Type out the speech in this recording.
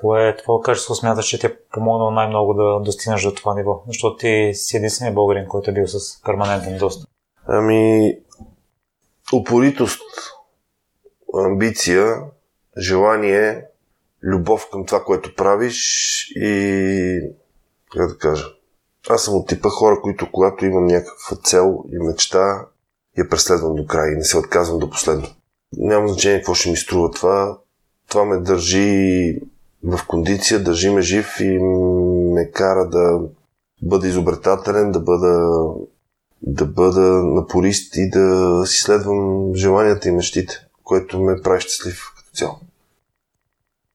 Кое е това качество смяташ, че ти е помогнало най-много да достигнеш до това ниво? Защото ти си единственият българин, който е бил с перманентен достъп. Ами, упоритост, амбиция, желание, любов към това, което правиш и, как да кажа, аз съм от типа хора, които когато имам някаква цел и мечта, я преследвам до край и не се отказвам до последно. Няма значение какво ще ми струва това. Това ме държи в кондиция, държи ме жив и ме кара да бъда изобретателен, да бъда, да бъда напорист и да си следвам желанията и мечтите, което ме прави щастлив като цяло.